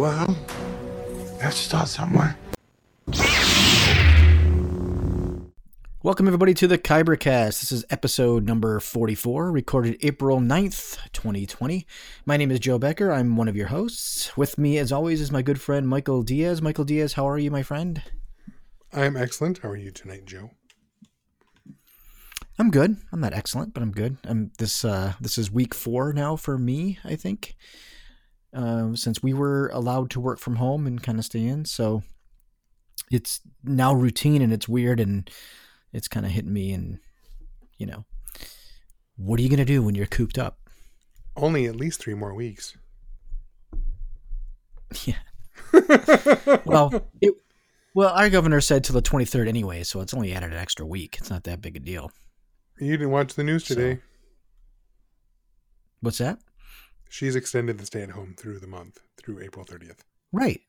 Well, let's start somewhere. Welcome, everybody, to the Kybercast. This is episode number 44, recorded April 9th, 2020. My name is Joe Becker. I'm one of your hosts. With me, as always, is my good friend Michael Diaz. Michael Diaz, how are you, my friend? I'm excellent. How are you tonight, Joe? I'm good. I'm not excellent, but I'm good. I'm this uh this is week 4 now for me, I think. Uh, since we were allowed to work from home and kind of stay in, so it's now routine and it's weird and it's kind of hitting me and you know, what are you going to do when you're cooped up? Only at least three more weeks. Yeah. well, it, well, our governor said till the 23rd anyway, so it's only added an extra week. It's not that big a deal. You didn't watch the news today. What's that? She's extended the stay at home through the month, through April 30th. Right.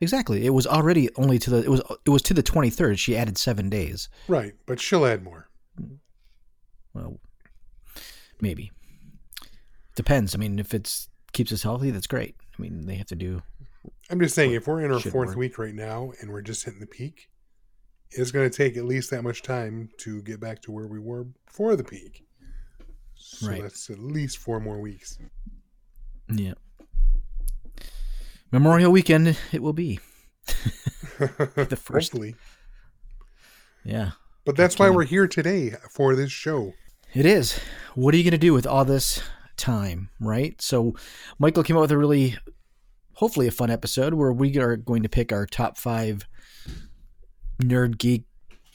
Exactly. It was already only to the it was it was to the 23rd. She added 7 days. Right, but she'll add more. Well, maybe. Depends. I mean, if it's keeps us healthy, that's great. I mean, they have to do I'm just saying, if we're in our fourth work. week right now and we're just hitting the peak, it's going to take at least that much time to get back to where we were before the peak. So Right. that's at least four more weeks. Yeah. Memorial weekend it will be. the first- Hopefully. Yeah. But that's why we're here today for this show. It is. What are you going to do with all this time, right? So, Michael came up with a really, hopefully, a fun episode where we are going to pick our top five nerd geek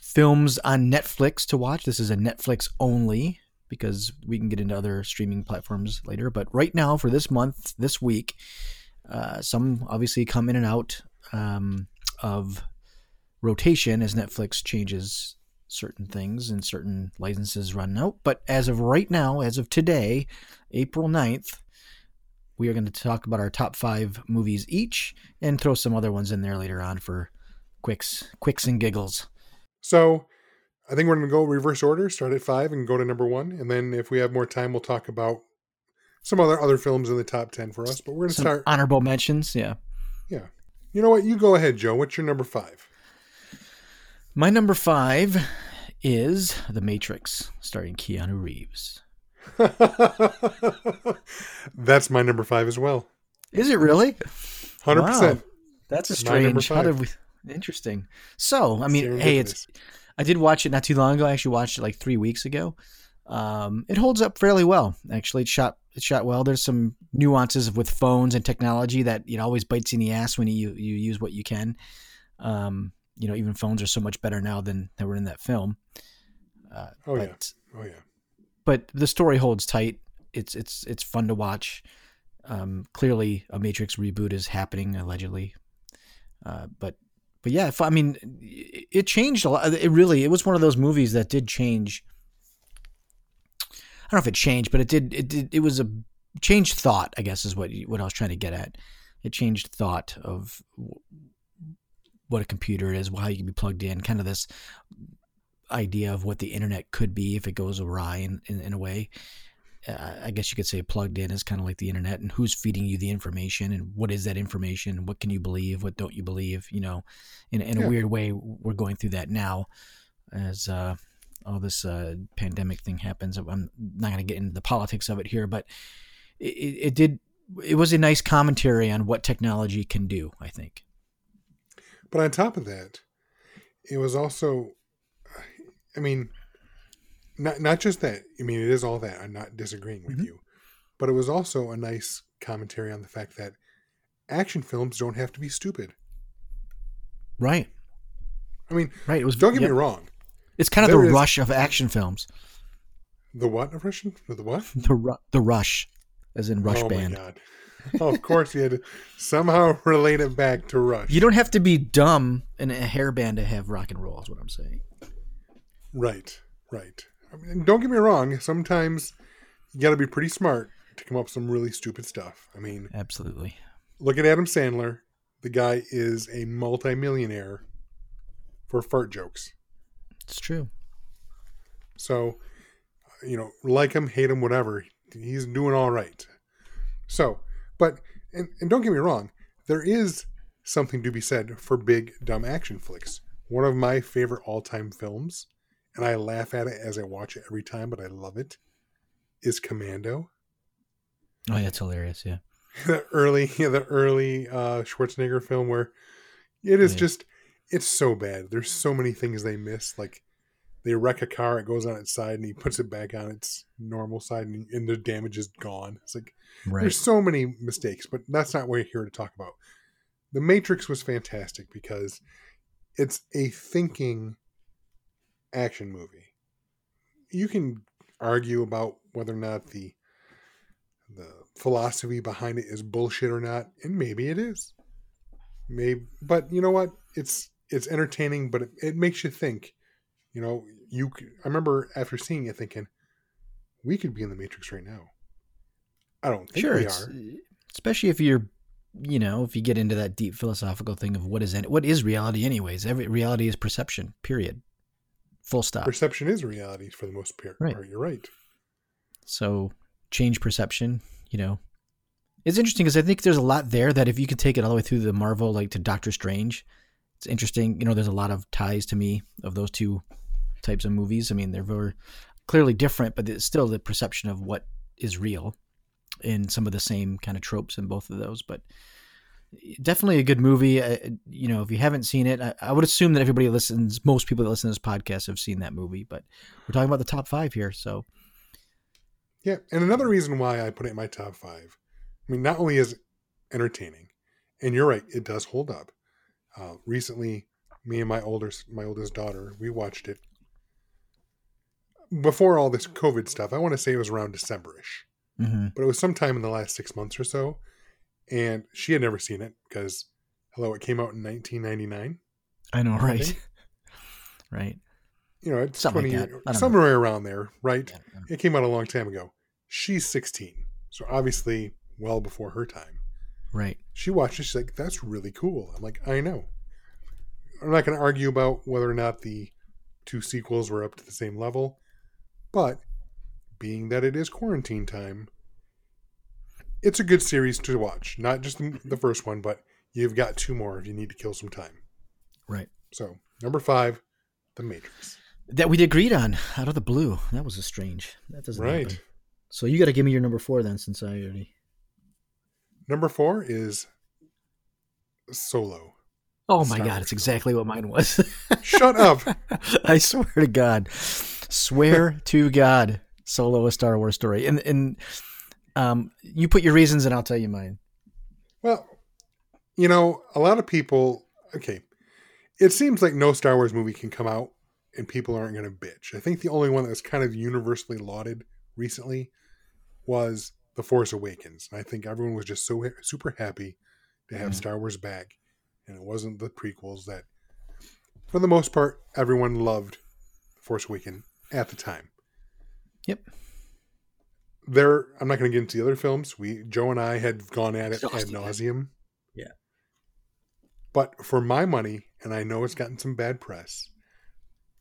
films on Netflix to watch. This is a Netflix only because we can get into other streaming platforms later. But right now, for this month, this week, uh, some obviously come in and out um, of rotation as Netflix changes certain things and certain licenses run out. But as of right now, as of today, April 9th, we are going to talk about our top five movies each and throw some other ones in there later on for quicks, quicks and giggles. So I think we're going to go reverse order, start at five and go to number one. And then if we have more time, we'll talk about some other other films in the top 10 for us. But we're going to Some start. honorable mentions. Yeah. Yeah. You know what? You go ahead, Joe. What's your number five? My number five is The Matrix, starring Keanu Reeves. That's my number five as well. Is it really? 100%. Wow. That's a strange. How did we? Interesting. So, I mean, hey, it's I did watch it not too long ago. I actually watched it like three weeks ago. Um, it holds up fairly well. Actually, it shot it shot well. There's some nuances with phones and technology that you know always bites you in the ass when you you use what you can. Um, you know, even phones are so much better now than they were in that film. Uh, Oh, yeah. but, Oh, yeah. but the story holds tight. It's it's it's fun to watch. Um, clearly, a Matrix reboot is happening allegedly. Uh, but but yeah, if, I mean, it changed a lot. It really it was one of those movies that did change. I don't know if it changed, but it did. It did. It was a changed thought. I guess is what what I was trying to get at. It changed thought of what a computer is, how you can be plugged in, kind of this idea of what the internet could be if it goes awry in, in, in a way. I guess you could say plugged in is kind of like the internet and who's feeding you the information and what is that information? What can you believe? What don't you believe? You know, in, in a weird way, we're going through that now as uh, all this uh, pandemic thing happens. I'm not going to get into the politics of it here, but it, it did, it was a nice commentary on what technology can do, I think. But on top of that, it was also, I mean, not not just that. I mean, it is all that. I'm not disagreeing with Mhm. you, but it was also a nice commentary on the fact that action films don't have to be stupid. Right. I mean, Right. It was, don't get yep. me wrong. It's kind of the is- rush of action films. The what of Russian? The what? The ru- the rush, as in Rush band. oh Band. my god! of course, you had to somehow relate it back to Rush. You don't have to be dumb and a hairband to have rock and roll. Is what I'm saying. Right, right. I mean, don't get me wrong. Sometimes you got to be pretty smart to come up with some really stupid stuff. I mean, Absolutely. look at Adam Sandler. The guy is a multimillionaire for fart jokes. It's true. So, you know, like him, hate him, whatever, he's doing all right. So, but, and, and don't get me wrong, there is something to be said for big, dumb action flicks. One of my favorite all time films, and I laugh at it as I watch it every time, but I love it, is Commando. Oh, yeah, it's hilarious. Yeah. the early yeah, the early uh Schwarzenegger film where it is Yeah. just it's so bad. There's so many things they miss. Like they wreck a car, it goes on its side, and he puts it back on its normal side, and, and the damage is gone. It's like Right. there's so many mistakes, but that's not what we're here to talk about. The Matrix was fantastic because it's a thinking action movie. You can argue about whether or not the the philosophy behind it is bullshit or not, and maybe it is. Maybe, but you know what? It's it's entertaining, but it, it makes you think. You know, you. I remember after seeing it, thinking, we could be in the Matrix right now. I don't think sure. we are. especially if you're, you know, if you get into that deep philosophical thing of what is what is reality, anyways. Every reality is perception. Period. Full stop. Perception is reality for the most part. Right. You're right. So change perception, you know. It's interesting because I think there's a lot there that if you could take it all the way through the Marvel, like to Doctor Strange, it's interesting. You know, there's a lot of ties to me of those two types of movies. I mean, they're very clearly different, but it's still the perception of what is real in some of the same kind of tropes in both of those. But definitely a good movie. Uh, you know, if you haven't seen it, I, I would assume that everybody listens, most people that listen to this podcast have seen that movie. But we're talking about the top five here, so Yeah, and another reason why I put it in my top five. I mean, not only is it entertaining, and you're right, it does hold up. Uh, recently, me and my older my oldest daughter, we watched it before all this COVID stuff. I want to say it was around Decemberish, hmm but it was sometime in the last six months or so, and she had never seen it because, hello, it came out in 1999. I know, right? right. You know, it's Something 20 like I know. somewhere around there, right? Yeah, It came out a long time ago. She's 16, so obviously well before her time. Right. She watched it. She's like, "That's really cool." I'm like, "I know." I'm not going to argue about whether or not the two sequels were up to the same level, but being that it is quarantine time, it's a good series to watch. Not just the first one, but you've got two more if you need to kill some time. Right. So number five, The Matrix. That we agreed on out of the blue. That was a strange. That doesn't Right. happen. So you got to give me your number four then, since I already. Number four is Solo. Oh my Star god! Wars It's exactly what mine was. Shut up. I swear to God, swear to God, Solo a Star Wars story, and and um, you put your reasons, and I'll tell you mine. Well, you know, a lot of people, okay, it seems like no Star Wars movie can come out and people aren't going to bitch. I think the only one that was kind of universally lauded recently was The Force Awakens. And I think everyone was just so super happy to have Mhm. Star Wars back. And it wasn't the prequels that, for the most part, everyone loved Force Awakens at the time. Yep. There, I'm not going to get into the other films. We, Joe and I, had gone at it ad nauseum. Yeah. But for my money, and I know it's gotten some bad press,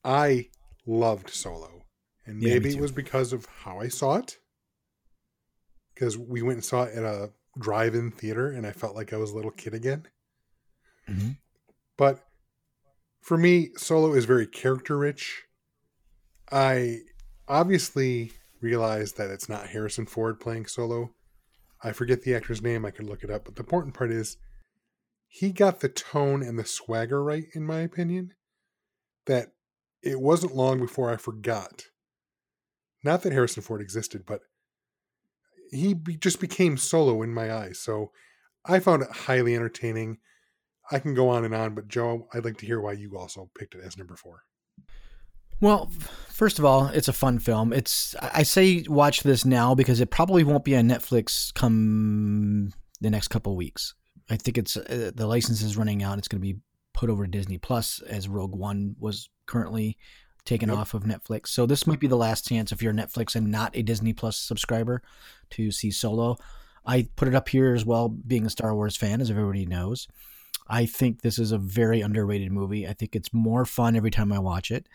I loved Solo. And Yeah, maybe it was because of how I saw it. Because we went and saw it at a drive in theater, and I felt like I was a little kid again. Mhm. But for me, Solo is very character rich. I obviously realize that it's not Harrison Ford playing Solo. I forget the actor's name. I could look it up. But the important part is he got the tone and the swagger right, in my opinion. That it wasn't long before I forgot. Not that Harrison Ford existed, but he be, just became Solo in my eyes. So I found it highly entertaining. I can go on and on, but Joe, I'd like to hear why you also picked it as number four. Well, first of all, it's a fun film. It's I say watch this now because it probably won't be on Netflix come the next couple weeks. I think it's uh, the license is running out. It's going to be put over to Disney Plus as Rogue One was currently taken Yep. off of Netflix. So this might be the last chance if you're Netflix and not a Disney Plus subscriber to see Solo. I put it up here as well, being a Star Wars fan, as everybody knows. I think this is a very underrated movie. I think it's more fun every time I watch it.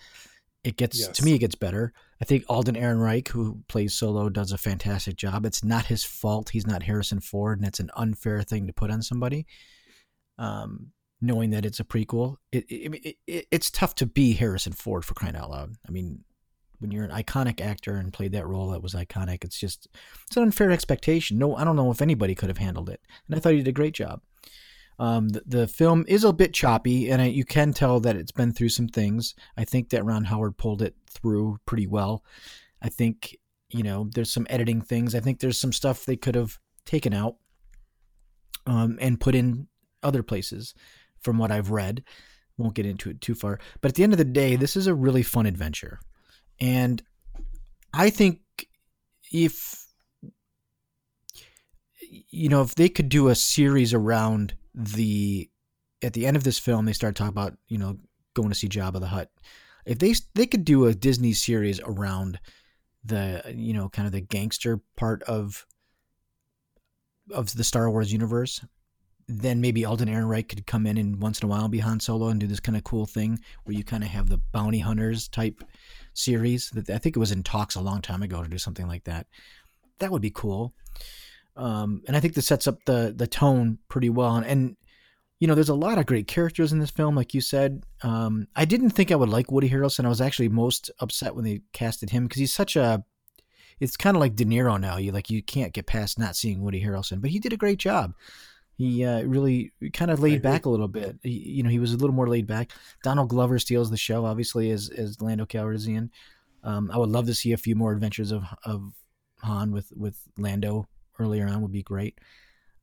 It gets Yes. to me, it gets better. I think Alden Ehrenreich, who plays Solo, does a fantastic job. It's not his fault. He's not Harrison Ford, and it's an unfair thing to put on somebody. Um, knowing that it's a prequel, it, it, it, it it's tough to be Harrison Ford for crying out loud. I mean, when you're an iconic actor and played that role that was iconic, it's just it's an unfair expectation. No, I don't know if anybody could have handled it, and I thought he did a great job. Um, the, the film is a bit choppy, and I, you can tell that it's been through some things. I think that Ron Howard pulled it through pretty well. I think you know there's some editing things. I think there's some stuff they could have taken out um, and put in other places. From what I've read, won't get into it too far. But at the end of the day, this is a really fun adventure, and I think if you know if they could do a series around the at the end of this film they start talking about you know going to see Jabba the Hutt if they they could do a Disney series around the you know kind of the gangster part of of the Star Wars universe then maybe Alden Ehrenreich could come in and once in a while be Han Solo and do this kind of cool thing where you kind of have the bounty hunters type series that I think it was in talks a long time ago to do something like that. That would be cool. Um, and I think this sets up the the tone pretty well. And, and you know, there's a lot of great characters in this film, like you said. Um, I didn't think I would like Woody Harrelson. I was actually most upset when they casted him because he's such a. It's kind of like De Niro now. You like you can't get past not seeing Woody Harrelson, but he did a great job. He uh, really kind of laid back a little bit. He, you know, he was a little more laid back. Donald Glover steals the show, obviously, as as Lando Calrissian. Um, I would love to see a few more adventures of of Han with with Lando earlier on would be great.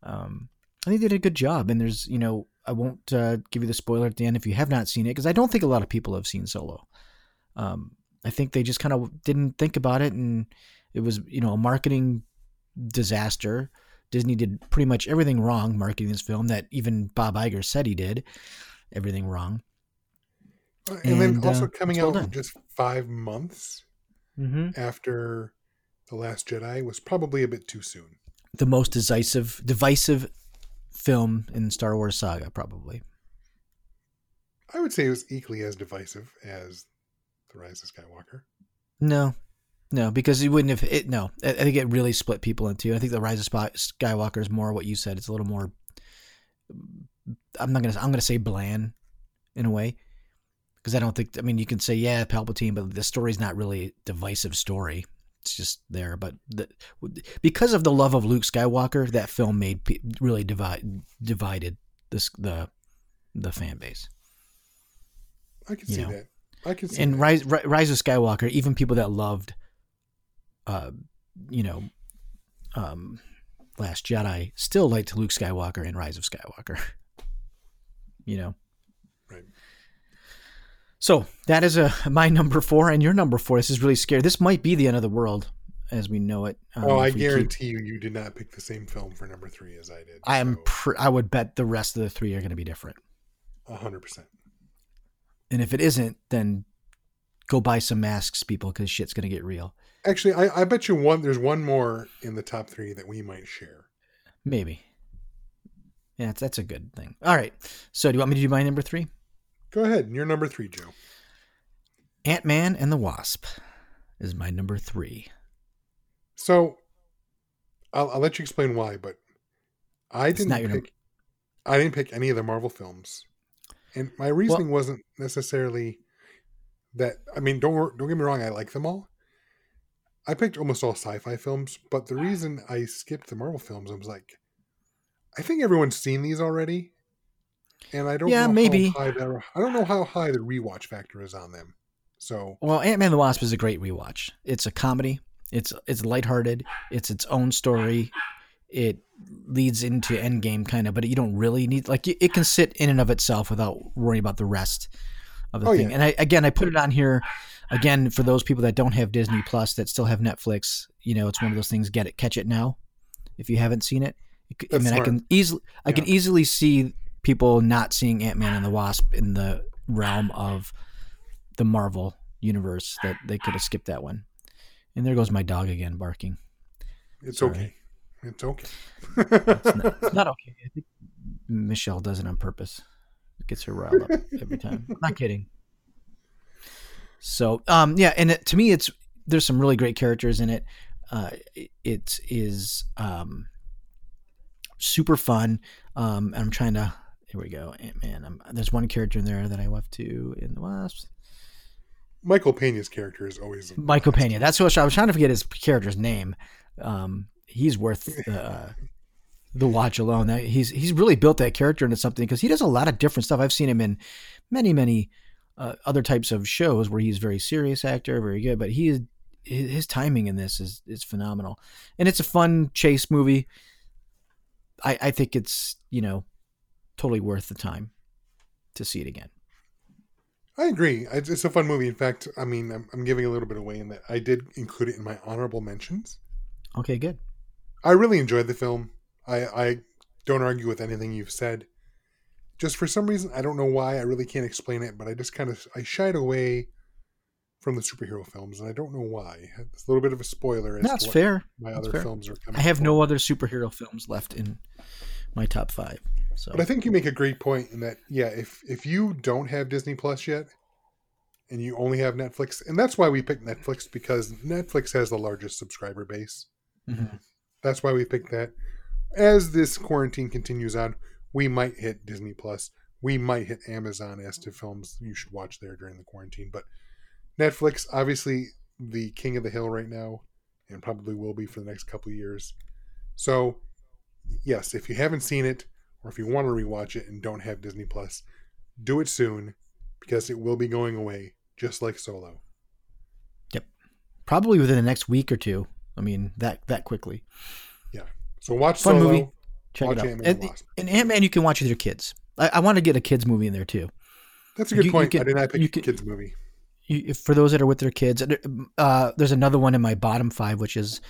Um, I think they did a good job, and there's you know I won't uh, give you the spoiler at the end if you have not seen it because I don't think a lot of people have seen Solo. Um, I think they just kind of didn't think about it, and it was you know a marketing disaster. Disney did pretty much everything wrong marketing this film that even Bob Iger said he did everything wrong. Uh, and, then also uh, coming well out done. just five months Mm-hmm. after the Last Jedi was probably a bit too soon. The most decisive, divisive film in Star Wars saga, probably. I would say it was equally as divisive as the Rise of Skywalker. No, no, because you wouldn't have it. No, I I think it really split people into. I think the Rise of Skywalker is more what you said. It's a little more. I'm not gonna. I'm gonna say bland, in a way, because I don't think. I mean, you can say yeah, Palpatine, but the story's not really a divisive story. It's just there, but the, because of the love of Luke Skywalker, that film made really divide divided this the the fan base. I can You see know. that. I can see and that. Rise, Rise of Skywalker, even people that loved, uh, you know, um, Last Jedi, still liked Luke Skywalker and Rise of Skywalker. you know. So that is a my number four and your number four. This is really scary. This might be the end of the world as we know it. um, oh, I we keep- guarantee you, you did not pick the same film for number three as I did. I am. so, Pr- I would bet the rest of the three are going to be different. a hundred percent. And if it isn't, then go buy some masks, people, because shit's going to get real. Actually, I, I bet you one. There's one more in the top three that we might share. Maybe. Yeah, that's, that's a good thing. All right. So, do you want me to do my number three? Go ahead. You're number three, Joe. Ant Man and the Wasp is my number three. So, I'll, I'll let you explain why, but I It's didn't pick. number- I didn't pick any of the Marvel films, and my reasoning wasn't necessarily that. I mean, don't don't get me wrong. I like them all. I picked almost all sci-fi films, but the reason I skipped the Marvel films, I was like, I think everyone's seen these already, and I don't. Yeah, know maybe. How high the, I don't know how high the rewatch factor is on them. So Well, Ant Man the Wasp is a great rewatch. It's a comedy. It's it's lighthearted. It's its own story. It leads into Endgame kind of, but you don't really need like it it can sit in and of itself without worrying about the rest of the Oh, thing. yeah. And I again, I put it on here again for those people that don't have Disney Plus that still have Netflix. You know, it's one of those things. Get it, catch it now. If you haven't seen it, I That's mean, I can easily I can easily see people not seeing Ant Man and the Wasp in the realm of the Marvel universe that they could have skipped that one. And there goes my dog again barking. It's Sorry. okay. It's okay. It's not, it's not okay. I think Michelle does it on purpose. It gets her riled up every time. not kidding. So, um, yeah, and it, to me, it's there's some really great characters in it. Uh, it, it is um, super fun. Um, and I'm trying to. Here we go, Ant Man. There's one character in there that I left to in the Wasps. Michael Pena's character is always Michael Pena. That's what I was trying to forget his character's name. Um, he's worth the uh, the watch alone. That he's he's really built that character into something because he does a lot of different stuff. I've seen him in many many uh, other types of shows where he's very serious actor, very good. But he is his his timing in this is is phenomenal, and it's a fun chase movie. I I think it's you know totally worth the time to see it again. I agree. It's, a fun movie. In fact, I mean, I'm, I'm giving a little bit away in that I did include it in my honorable mentions. Okay, good. I really enjoyed the film. I, I don't argue with anything you've said. Just for some reason, I don't know why. I really can't explain it, but I just kind of I shied away from the superhero films, and I don't know why. It's a little bit of a spoiler. As That's to fair. My That's other fair. films are coming. I have no other superhero films left in my top five. So But I think you make a great point in that, yeah, if if you don't have Disney Plus yet, and you only have Netflix, and that's why we picked Netflix because Netflix has the largest subscriber base. Mhm. That's why we picked that. As this quarantine continues on, we might hit Disney Plus. We might hit Amazon as to films you should watch there during the quarantine. But Netflix, obviously, the king of the hill right now, and probably will be for the next couple of years. So, yes, if you haven't seen it, or if you want to rewatch it and don't have Disney Plus, do it soon because it will be going away, just like Solo. Yep. Probably within the next week or two. I mean that that quickly. Yeah. So watch Fun Solo. movie. Check watch it out. Ant-Man and And, and Ant Man, you can watch with your kids. I, I want to get a kids movie in there too. That's a good You- you point. can- I did not pick you a can- kids movie. You, if- for those that are with their kids, uh, there's another one in my bottom five, which is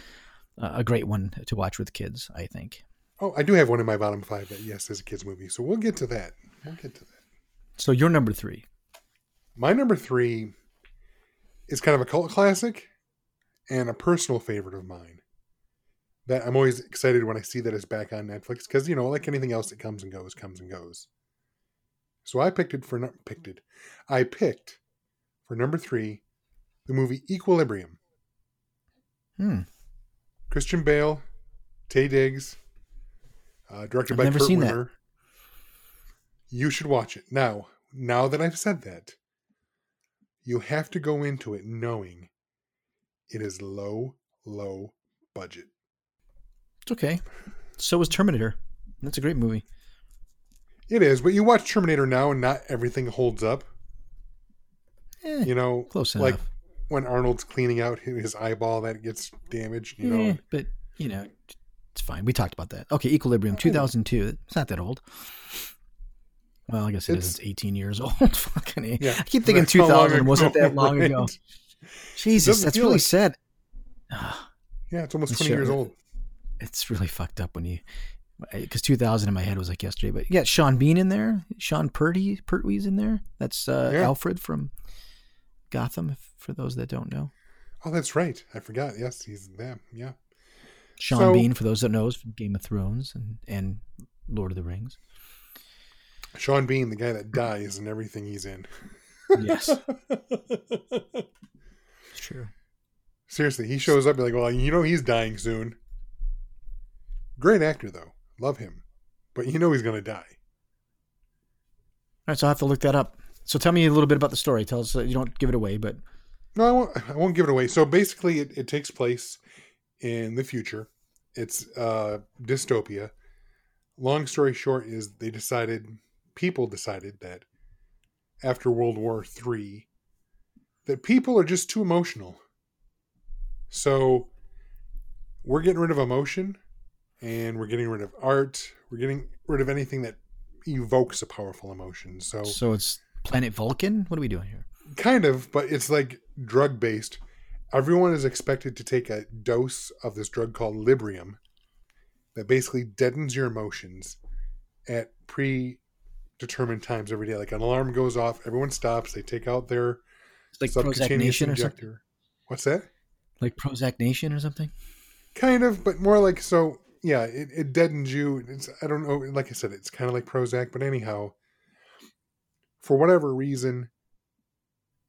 a great one to watch with kids. I think. Oh, I do have one in my bottom five that yes is a kids movie. So we'll get to that. We'll get to that. So you're number three. My number three is kind of a cult classic and a personal favorite of mine. That I'm always excited when I see that it's back on Netflix because you know, like anything else, it comes and goes, comes and goes. So I picked it for picked it. I picked for number three the movie Equilibrium. Hmm. Christian Bale, Taye Diggs, uh, directed I've by never Kurt seen that. Wimmer. You should watch it now. Now that I've said that, you have to go into it knowing it is low, low budget. It's okay. So was Terminator. That's a great movie. It is, but you watch Terminator now, and not everything holds up. Eh, You know, close like enough. when Arnold's cleaning out his eyeball that gets damaged. You know, Eh, but you know, it's fine. We talked about that. Okay, Equilibrium, 2002. It's not that old. Well, I guess it is. It's- It's 18 years old. Fucking yeah. I keep thinking That's how 2000 wasn't that long right? ago. Jesus, that's really like- sad. Ah, Yeah, it's almost It's twenty sure- years old. it's really fucked up when you, because 2000 in my head was like yesterday. But yeah, Sean Bean in there. Sean Purdy, Pertwee's in there. That's uh, Yeah. Alfred from Gotham. For those that don't know, Oh, that's right. I forgot. Yes, he's them. Yeah. Sean So- Bean, for those that knows, from Game of Thrones and and Lord of the Rings. Sean Bean, the guy that dies in everything he's in. Yes, it's true. Seriously, he shows up you're like, well, you know he's dying soon. Great actor though. Love him. But you know he's gonna die. All right, so I have to look that up. So tell me a little bit about the story. Tell us. You don't give it away, but No, I won't I won't give it away. So basically it, it takes place in the future. It's uh dystopia. Long story short is they decided people decided that after World War Three that people are just too emotional. So we're getting rid of emotion and we're getting rid of art. We're getting rid of anything that evokes a powerful emotion. So so it's Planet Vulcan. What are we doing here? kind of, but it's like drug based. Everyone is expected to take a dose of this drug called Librium, that basically deadens your emotions at predetermined times every day. Like an alarm goes off, everyone stops, they take out their like Prozac subcutaneous Nation or something. injector. What's that? Like Prozac Nation or something. Kind of, but more like so. Yeah, it, it deadens you. It's I don't know. Like I said, it's kind of like Prozac, but anyhow, for whatever reason,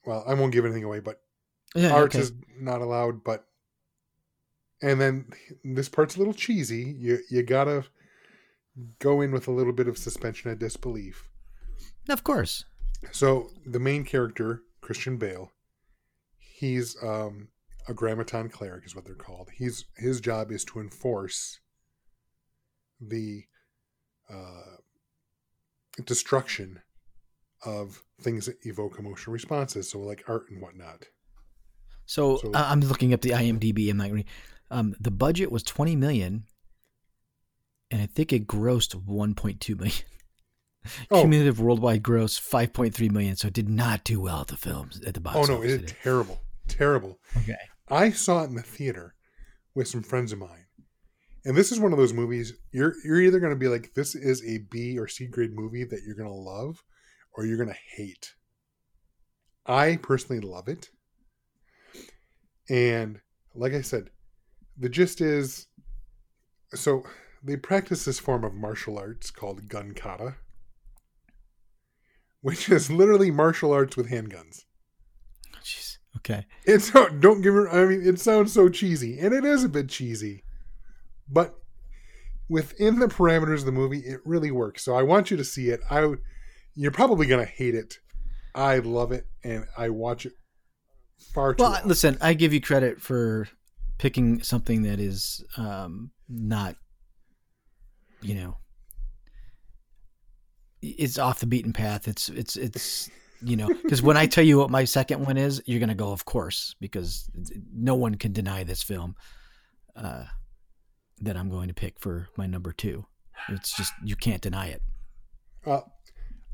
well, I won't give anything away, but Yeah. art okay. is not allowed. But and then this part's a little cheesy. You you gotta go in with a little bit of suspension of disbelief. Of course. So the main character, Christian Bale, he's um, a grammaton cleric, is what they're called. He's his job is to enforce the uh, destruction of things that evoke emotional responses, so like art and whatnot. So, So- I'm looking up the IMDb. I'm not going. Um, the budget was 20 million, and I think it grossed 1.2 million. Oh. Cumulative worldwide gross 5.3 million. So it did not do well at the films at the box Oh no, it did terrible, terrible. Okay. I saw it in the theater with some friends of mine. And this is one of those movies you're you're either going to be like this is a B or C grade movie that you're going to love or you're going to hate. I personally love it. And like I said, the gist is so they practice this form of martial arts called gun kata, which is literally martial arts with handguns. Jeez. Okay. It's don't give me. I mean, it sounds so cheesy, and it is a bit cheesy, but within the parameters of the movie, it really works. So I want you to see it. I, you're probably gonna hate it. I love it, and I watch it far too. Well, often. listen, I give you credit for picking something that is um, not, you know, it's off the beaten path. It's it's it's you know because when I tell you what my second one is, you're gonna go, of course, because no one can deny this film uh, that I'm going to pick for my number two. It's just you can't deny it. Uh,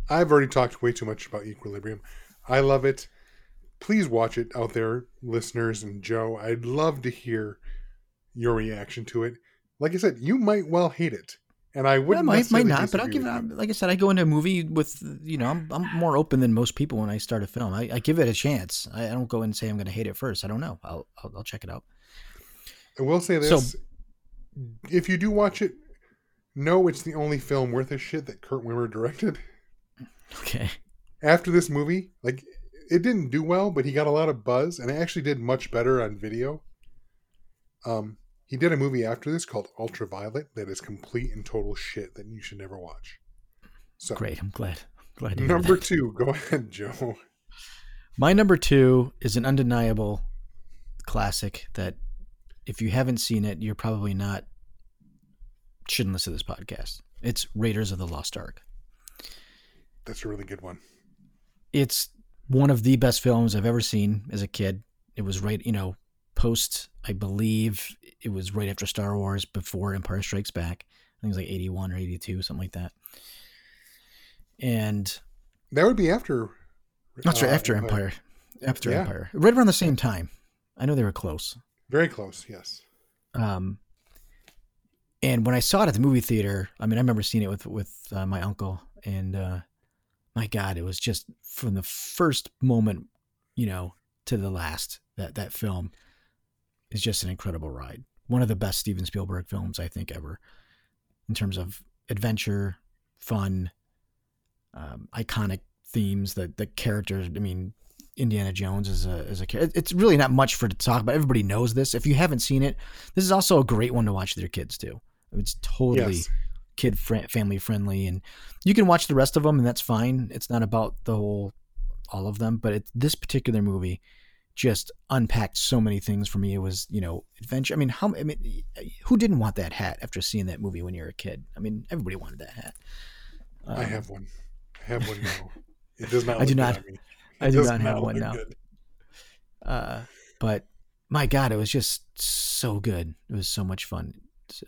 I've already talked way too much about Equilibrium. I love it. Please watch it out there, listeners and Joe. I'd love to hear your reaction to it. Like I said, you might well hate it, and I wouldn't. might, might not, but I'll give it. Like I said, I go into a movie with you know I'm I'm more open than most people when I start a film. I, I give it a chance. I, I don't go and say I'm going to hate it first. I don't know. I'll I'll, I'll check it out. I will say So- this: if you do watch it, know it's the only film worth a shit that Kurt Wimmer directed. Okay. After this movie, like it didn't do well, but he got a lot of buzz, and it actually did much better on video. Um, he did a movie after this called Ultraviolet that is complete and total shit that you should never watch. So Great. I'm glad. Glad to hear number two, go ahead, Joe. My number two is an undeniable classic that if you haven't seen it, you're probably not shouldn't listen to this podcast. It's Raiders of the Lost Ark. That's a really good one. it's one of the best films I've ever seen as a kid. It was right, you know, post, I believe it was right after Star Wars, before Empire Strikes Back. I think it was like 81 or 82, something like that. And That would be after. that's right, uh, after Empire. After Yeah. Empire. Right around the same time. I know they were close. Very close. Yes. Um, and when I saw it at the movie theater, I mean, I remember seeing it with with uh, my uncle, and uh, my God, it was just from the first moment, you know, to the last. That that film is just an incredible ride. One of the best Steven Spielberg films I think ever, in terms of adventure, fun, um, iconic themes. The the characters. I mean, Indiana Jones is a is a. It's really not much for to talk about. Everybody knows this. If you haven't seen it, this is also a great one to watch with your kids too. It's totally Yes. Kid fri family friendly, and you can watch the rest of them, and that's fine. It's not about the whole all of them, but it, this particular movie just unpacked so many things for me. It was you know adventure. I mean, how I mean, who didn't want that hat after seeing that movie when you were a kid? I mean, everybody wanted that hat. I Um, have one. I have one now. It does not. I do not. I do not have one now. Uh, but my God, it was just so good. It was so much fun,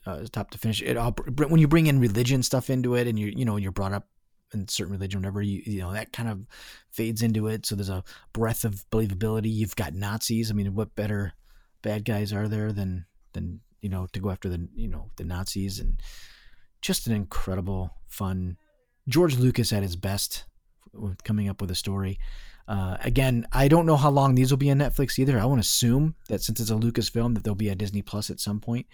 uh, top to finish. It all when you bring in religion stuff into it, and you you know you're brought up in certain religion, whatever you you know that kind of fades into it. So there's a breath of believability. You've got Nazis. I mean, what better bad guys are there than than you know, to go after the you know the Nazis and just an incredible, fun. George Lucas at his best, with coming up with a story. Uh, again, I don't know how long these will be on Netflix either. I won't assume that since it's a Lucas film, that they'll be at Disney Plus at some point.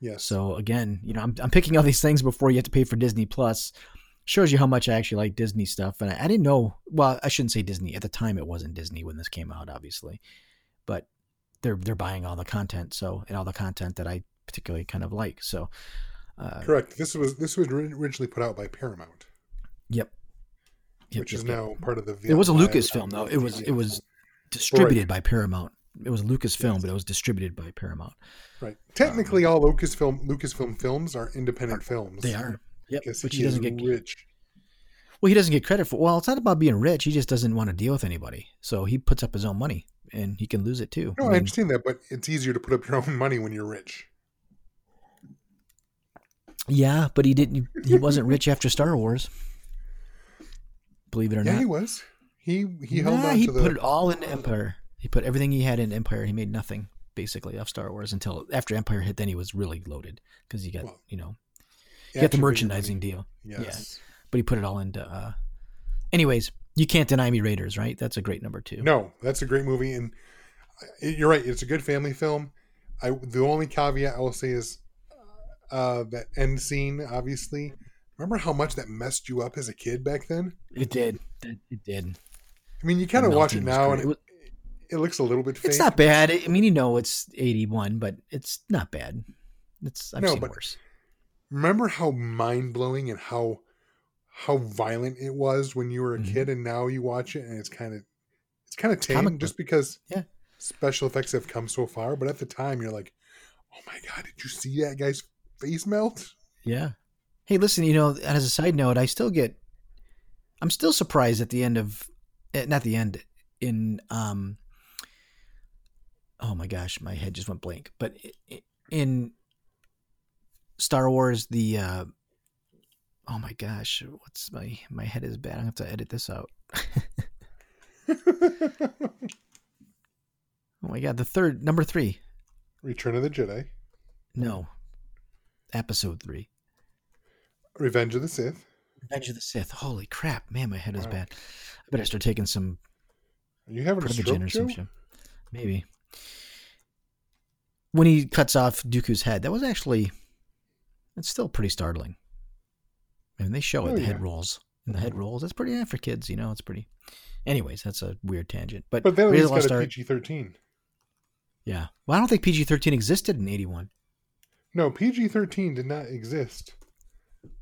Yes. So again, you know, I'm, I'm picking all these things before you have to pay for Disney Plus. Shows you how much I actually like Disney stuff, and I, I didn't know. Well, I shouldn't say Disney at the time. It wasn't Disney when this came out, obviously, but they're they're buying all the content. So and all the content that I particularly kind of like. So, uh, Correct. This was this was originally put out by Paramount, yep. Yep, which yep, is yep. now part of the. It was a Lucasfilm though. It was it was distributed by Paramount. It was Lucasfilm, Yes. but it was distributed by Paramount. Right. Um, Technically, all Lucasfilm Lucasfilm films are independent films. They are. Yep. Because But he, he doesn't get rich. well. He doesn't get credit for. Well, it's not about being rich. He just doesn't want to deal with anybody. So he puts up his own money, and he can lose it too. No, I I mean, understand that, but it's easier to put up your own money when you're rich. yeah, but he didn't. He wasn't rich after Star Wars. Believe it or Yeah, not. he was. He he held Nah, on he the. put it all in Empire. He put everything he had in Empire. He made nothing basically off Star Wars until after Empire hit. Then he was really loaded because he got Well, you know he got the merchandising deal. Yes. but he put it all into. uh Anyways, you can't deny me Raiders, right? That's a great number two. No, that's a great movie, and uh, you're right. It's a good family film. I the only caveat I will say is uh, that end scene. Obviously, remember how much that messed you up as a kid back then. It did. It, did. I mean, you kind of watch it now, and It it, was- it looks a little bit fake. It's not bad. I mean, you know, it's eighty-one, but it's not bad. It's I've No, seen but- worse. Remember how mind blowing and how how violent it was when you were a Mhm. kid, and now you watch it and it's kind of it's kind of tame just because Yeah. special effects have come so far. But at the time, you're like, oh my god, did you see that guy's face melt? Yeah. Hey, listen, you know, as a side note, I still get, I'm still surprised at the end of, eh, not the end, in, um, oh my gosh, my head just went blank. But in Star Wars, the, uh, oh my gosh, what's my, my head is bad. I have to edit this out. Oh my God, the third, number three. Return of the Jedi, No, episode three. Revenge of the Sith. Revenge of the Sith. Holy crap, man, my head is Wow. bad. I better start taking some Are you having a Privigen stroke, or some shit. Maybe. When he cuts off Dooku's head, that was actually it's still pretty startling. I mean, they show it, Oh, the yeah. head rolls. And the head rolls. That's pretty yeah, for kids, you know, it's pretty anyways, that's a weird tangent. But, But then at least got a PG thirteen. yeah. Well, I don't think PG thirteen existed in eighty one. No, PG thirteen did not exist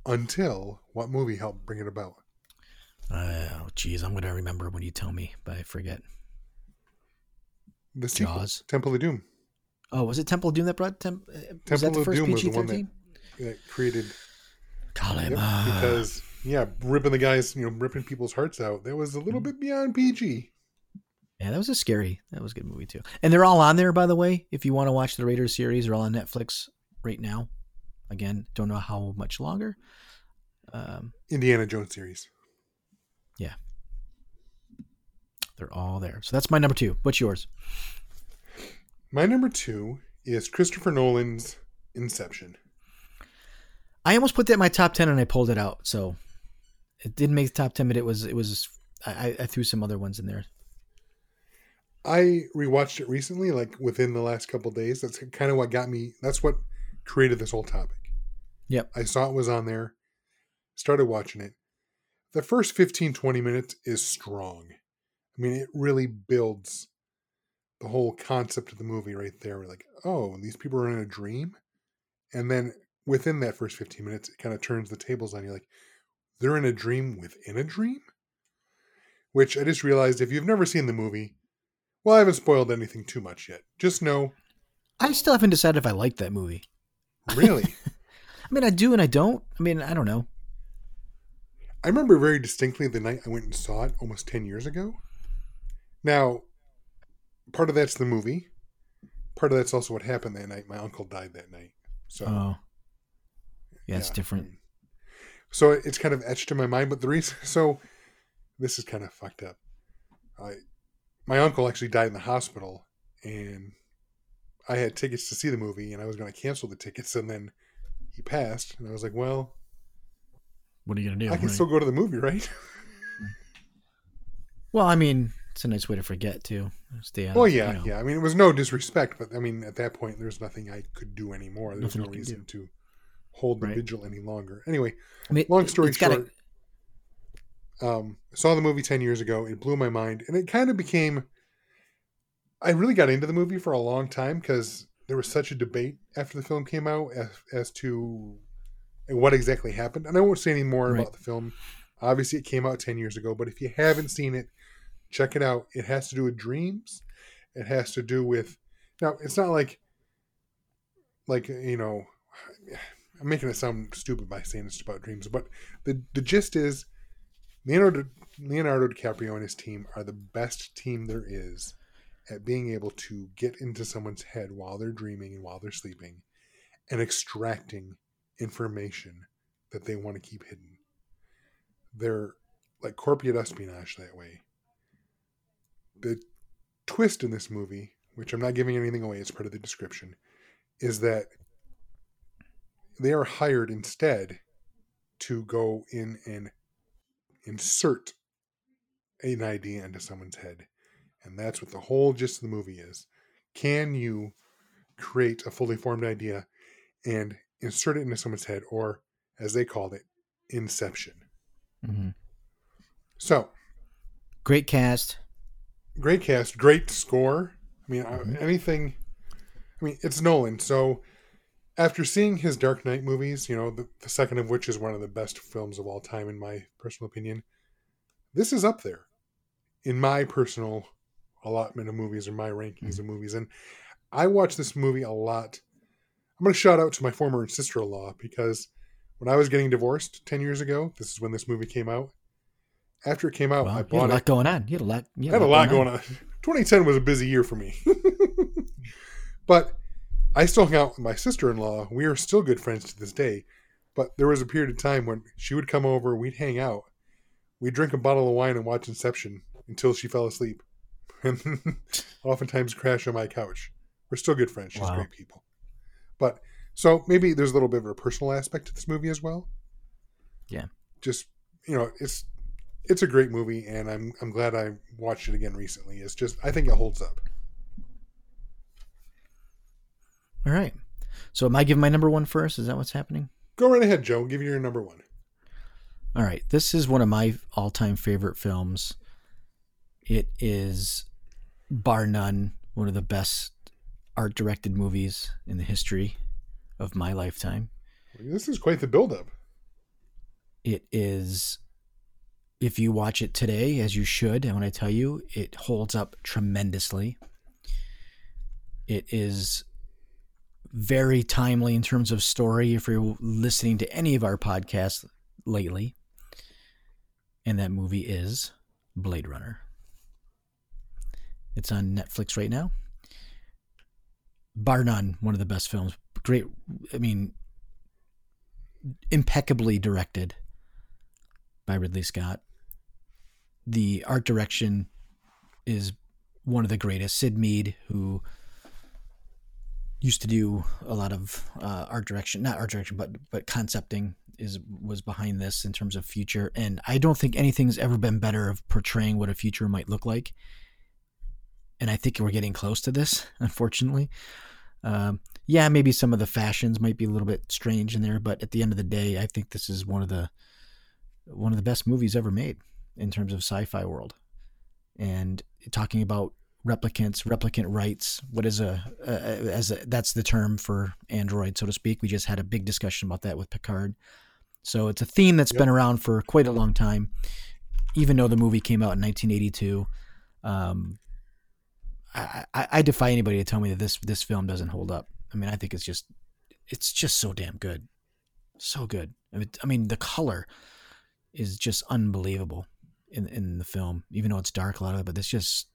until what movie helped bring it about? Oh geez, I'm gonna remember when you tell me, but I forget. The sequel, Jaws. Temple of Doom, Oh, was it Temple of Doom that brought Temp- uh, was that Temple the of first Doom was the one that- that created Kalima. Yep, because yeah, ripping the guys, you know, ripping people's hearts out. That was a little bit beyond PG. Yeah, that was a scary. That was a good movie too. And they're all on there, by the way. If you want to watch the Raiders series, they're all on Netflix right now. Again, don't know how much longer. Um, Indiana Jones series. They're all there. So that's my number two. What's yours? My number two is Christopher Nolan's Inception. I almost put that in my top ten, and I pulled it out. So it didn't make the top ten, but it was. It was. I, I threw some other ones in there. I rewatched it recently, like within the last couple days. That's kind of what got me. That's what created this whole topic. Yep. I saw it was on there, started watching it. The first 15, 20 minutes is strong. I mean, it really builds the whole concept of the movie right there. We're like, oh, these people are in a dream. And then within that first 15 minutes, it kind of turns the tables on you like, they're in a dream within a dream? Which I just realized if you've never seen the movie, well, I haven't spoiled anything too much yet. Just know, I still haven't decided if I like that movie. really. I mean, I do and I don't. I mean, I don't know. I remember very distinctly the night I went and saw it almost 10 years ago. Now, part of that's the movie. Part of that's also what happened that night. My uncle died that night. So, Oh, yeah, it's yeah, different. So it's kind of etched in my mind. But the reason, so this is kind of fucked up. I, my uncle actually died in the hospital, and I had tickets to see the movie and I was going to cancel the tickets and then he passed and I was like, well, What are you gonna do? I can right? still go to the movie, right? Well, I mean, it's a nice way to forget too. Stay out. well, of, yeah, you know. yeah. I mean, it was no disrespect, but I mean, at that point, there's nothing I could do anymore. There's Nothing no reason to hold the Right. vigil any longer. Anyway, I mean, long story it's gotta- short, um, saw the movie 10 years ago. It blew my mind. And it kind of became. I really got into the movie for a long time because there was such a debate after the film came out as, as to what exactly happened. And I won't say any more Right. about the film. Obviously, it came out 10 years ago, but if you haven't seen it, check it out. It has to do with dreams. It has to do with. Now, it's not like. Like, you know. I'm making it sound stupid by saying it's about dreams, but the the gist is Leonardo Leonardo DiCaprio and his team are the best team there is at being able to get into someone's head while they're dreaming and while they're sleeping and extracting information that they want to keep hidden. They're like corporate espionage that way. The twist in this movie, which I'm not giving anything away, it's part of the description, is that they are hired instead to go in and insert an idea into someone's head. And that's what the whole gist of the movie is. Can you create a fully formed idea and insert it into someone's head, or as they called it, inception? Mhm. So, Great cast. Great cast, great score. I mean, Mhm. Anything. I mean, it's Nolan. So, after seeing his Dark Knight movies, you know, the, the second of which is one of the best films of all time, in my personal opinion, this is up there in my personal allotment of movies or my rankings of movies. And I watch this movie a lot. I'm going to shout out to my former sister in law because when I was getting divorced 10 years ago, this is when this movie came out. After it came out, Wow, I you had a lot it. going on. You had a lot. You I had a lot going on. 2010 was a busy year for me. but I still hung out with my sister in law. We are still good friends to this day. But there was a period of time when she would come over, we'd hang out, we'd drink a bottle of wine and watch Inception until she fell asleep. And oftentimes crash on my couch. We're still good friends. She's Wow. great people. But so maybe there's a little bit of a personal aspect to this movie as well. Yeah. Just you know, it's it's a great movie and I'm I'm glad I watched it again recently. It's just I think it holds up. All right. So am I giving my number one first? Is that what's happening? Go right ahead, Joe. Give you your number one. All right. This is one of my all-time favorite films. It is, bar none, one of the best art-directed movies in the history of my lifetime. This is quite the buildup. It is, if you watch it today, as you should, and when I tell you, it holds up tremendously. It is very timely in terms of story if you're listening to any of our podcasts lately. And that movie is Blade Runner. It's on Netflix right now. Bar none, one of the best films. Great, I mean, impeccably directed by Ridley Scott. The art direction is one of the greatest. Syd Mead, who used to do a lot of uh, art direction, not art direction, but but concepting, is was behind this in terms of future. And I don't think anything's ever been better of portraying what a future might look like. And I think we're getting close to this, unfortunately. Um, yeah, maybe some of the fashions might be a little bit strange in there, but at the end of the day, I think this is one of the one of the best movies ever made in terms of sci-fi world. And talking about replicants, replicant rights, what is a, a as a, that's the term for android, so to speak. We just had a big discussion about that with Picard. So it's a theme that's Yep. been around for quite a long time, even though the movie came out in 1982. Um, I, I, I defy anybody to tell me that this this film doesn't hold up. I mean, I think it's just it's just so damn good, so good. I mean, I mean the color is just unbelievable in in the film, even though it's dark a lot of it. But it's just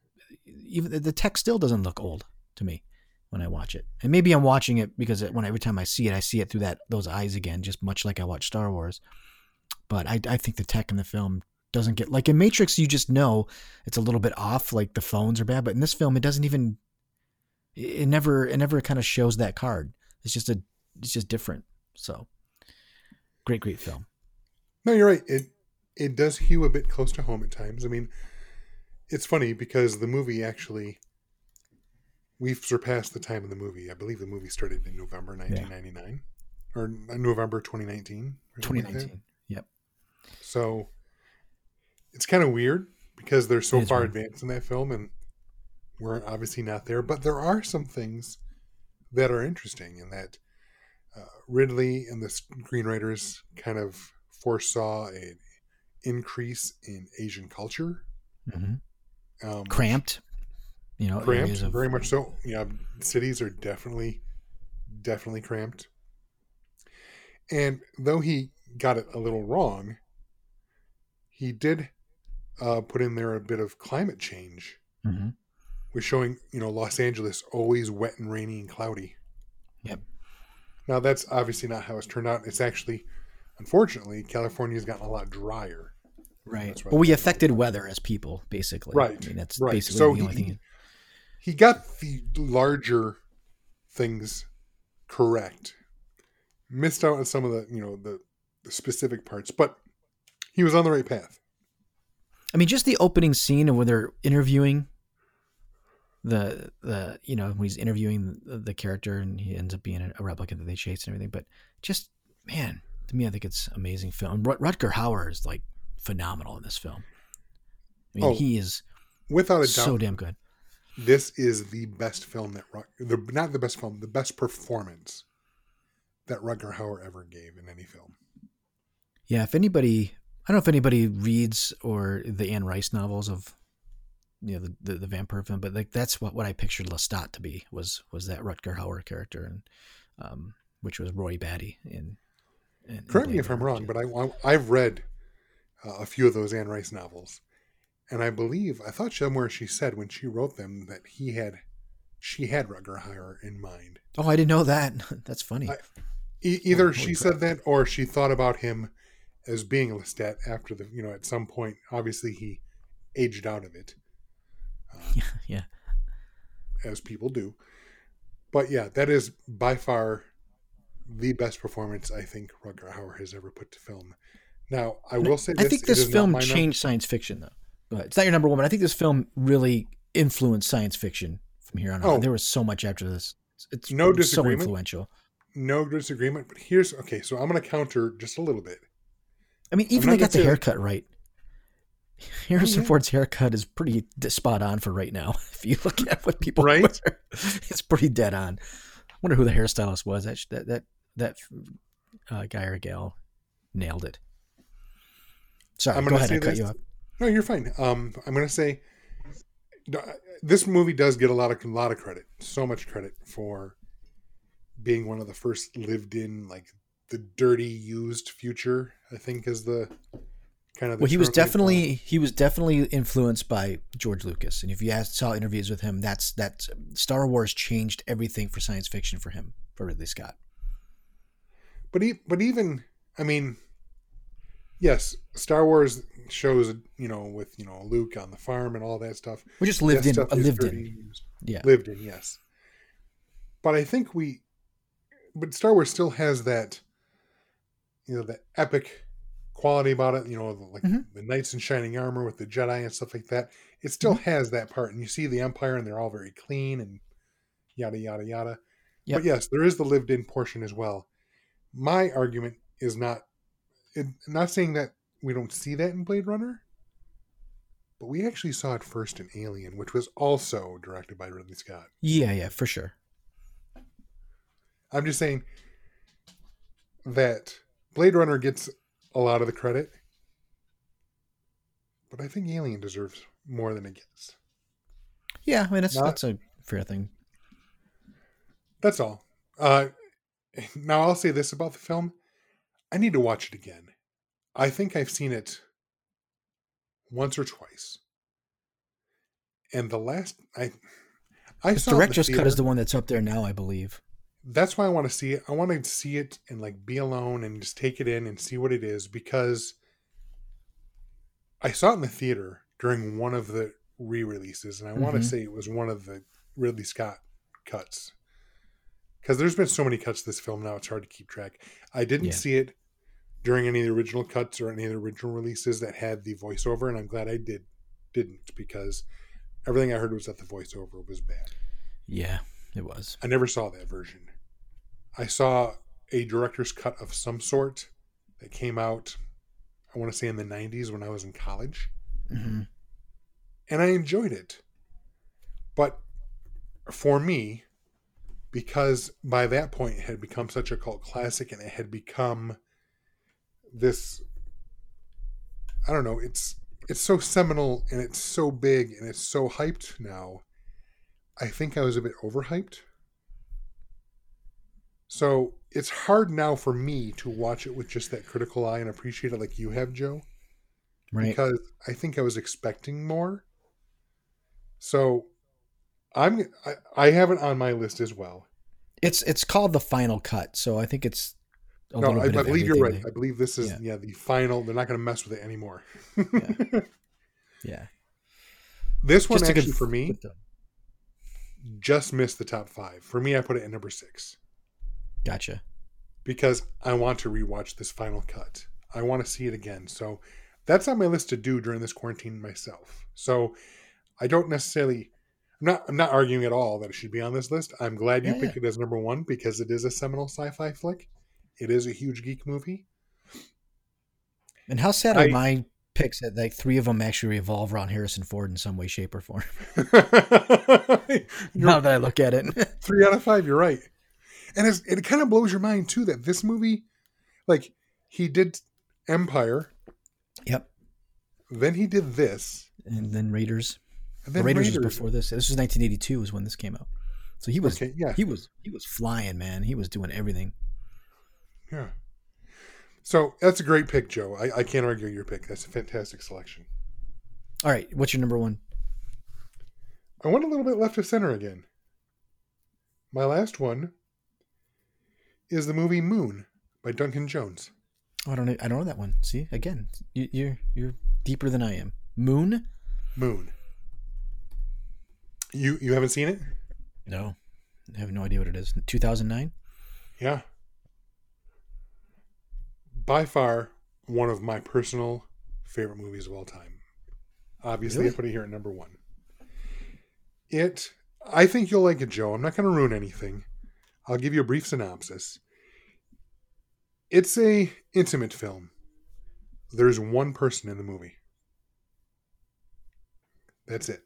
even the text still doesn't look old to me when I watch it. And maybe I'm watching it because when every time I see it, I see it through that those eyes again, just much like I watch Star Wars. But I I think the tech in the film doesn't get like in Matrix. You just know it's a little bit off, like the phones are bad. But in this film, it doesn't even It, it never it never kind of shows that card. It's just a it's just different. So great, great film. No, you're right. It it does hew a bit close to home at times. I mean, it's funny because the movie actually we've surpassed the time of the movie. I believe the movie started in November 1999 or November 2019. or something like that. 2019. Yep. So it's kind of weird because they're so far weird. advanced in that film and we're obviously not there. But there are some things that are interesting in that uh, Ridley and the screenwriters kind of foresaw an increase in Asian culture. hmm Um, Cramped. You know, cramped, of- very much so. Yeah, cities are definitely, definitely cramped. And though he got it a little wrong, he did uh, put in there a bit of climate change, Mhm. with showing you know Los Angeles always wet and rainy and cloudy. Yep. Now that's obviously not how it's turned out. It's actually, unfortunately, California's gotten a lot drier. Right. But we affected weather as people, basically. Right, I mean, that's right. basically So the only he- thing. he got the larger things correct missed out on some of the you know the, the specific parts but he was on the right path I mean, just the opening scene of when they're interviewing the the you know when he's interviewing the, the character and he ends up being a, a replicant that they chase and everything. But just man, to me, I think it's amazing film. Rut- Rutger Hauer is like phenomenal in this film. I mean, Oh, he is without a doubt so damn good. this is the best film that the not the best film the best performance that Rutger Hauer ever gave in any film Yeah, if anybody, I don't know if anybody reads or the Anne Rice novels of, you know, the the, the vampire film, but like that's what, what I pictured Lestat to be was was that Rutger Hauer character, and um, which was Roy Batty in. in correct me if I'm wrong but I I've read uh, a few of those Anne Rice novels and I believe I thought somewhere she said when she wrote them that he had she had Rutger Hauer in mind oh, I didn't know that. that's funny. I- E- either Holy she said that or she thought about him as being a Lestat after the, you know, at some point, obviously he aged out of it, uh, yeah, yeah. as people do. But yeah, that is by far the best performance I think Rutger Hauer has ever put to film. Now, I will say I this, think this film changed science fiction, though. It's not your number one, but I think this film really influenced science fiction from here on out. Oh. There was so much after this. It's No so disagreement. influential. no disagreement, but here's okay. So I'm going to counter just a little bit. I mean, even they got the say- haircut right. Harrison yeah. Ford's haircut is pretty spot on for right now. If you look at what people Right? wear, it's pretty dead on. I wonder who the hairstylist was. That that that that uh, guy or gal nailed it. Sorry, I'm go ahead. I cut this. you off. No, you're fine. Um, I'm going to say this movie does get a lot of a lot of credit, so much credit for being one of the first lived in like the dirty used future. I think is the kind of the Well, he was term they call it. definitely he was definitely influenced by George Lucas, and if you asked, saw interviews with him, that's that Star Wars changed everything for science fiction for him for Ridley Scott. But he, but even I mean, yes, Star Wars shows you know with you know Luke on the farm and all that stuff. We just lived That in uh, lived in, yeah. lived in yes but i think we but star wars still has that you know the epic quality about it you know like Mhm. the knights in shining armor with the jedi and stuff like that it still Mm-hmm. has that part and you see the empire and they're all very clean and yada yada yada Yep. but yes there is the lived in portion as well my argument is not it, not saying that we don't see that in blade runner but we actually saw it first in alien which was also directed by ridley scott Yeah, yeah, for sure. I'm just saying that Blade Runner gets a lot of the credit, but I think Alien deserves more than it gets. Yeah, I mean that's Not- that's a fair thing. That's all. Uh, now I'll say this about the film: I need to watch it again. I think I've seen it once or twice, and the last I I The saw in the director's cut is the one that's up there now, I believe. that's why I want to see it. I want to see it and like be alone and just take it in and see what it is because I saw it in the theater during one of the re-releases and I want to mm-hmm. say it was one of the Ridley Scott cuts because there's been so many cuts to this film now it's hard to keep track. I didn't Yeah. see it during any of the original cuts or any of the original releases that had the voiceover, and I'm glad I did didn't because everything I heard was that the voiceover was bad. Yeah, it was. I never saw that version. I saw a director's cut of some sort that came out, I want to say in the 90s when I was in college, hmm and I enjoyed it. But for me, because by that point it had become such a cult classic and it had become this I don't know, it's it's so seminal and it's so big and it's so hyped now. I think I was a bit overhyped. So it's hard now for me to watch it with just that critical eye and appreciate it like you have, Joe Right. because I think I was expecting more. So I'm I, I have it on my list as well. It's it's called the final cut, so I think it's no, I, I believe you're right. everything I believe this is Yeah. yeah. the final. They're not going to mess with it anymore. there. Yeah. this one Just actually for me just missed the top five. For me, I put it at number six Gotcha. because I want to rewatch this final cut. I want to see it again. So that's on my list to do during this quarantine myself. So I don't necessarily I'm not I'm not arguing at all that it should be on this list. I'm glad you Yeah, picked it as number one because it is a seminal sci-fi flick. It is a huge geek movie. And how sad I- are my picks that like three of them actually revolve around Harrison Ford in some way, shape, or form? Now that I look at it. three out of five. You're right, and it's, it kind of blows your mind too that this movie, like he did Empire, yep. then he did this, And then Raiders. and then Raiders, Raiders. was before this. This was 1982 was when this came out. So he was Okay, yeah. he was he was flying, man. He was doing everything. Yeah. So that's a great pick, Joe. I, I can't argue your pick. That's a fantastic selection. All right, what's your number one? I went a little bit left of center again. My last one is the movie Moon by Duncan Jones. Oh, I don't know, I don't know that one. See again, you, you're you're deeper than I am. Moon? Moon. You you haven't seen it? No, I have no idea what it is. 2009. Yeah. By far one of my personal favorite movies of all time. Obviously, Really? I put it here at number one. It, I think you'll like it, Joe. I'm not going to ruin anything. I'll give you a brief synopsis. It's a intimate film. There's one person in the movie. That's it.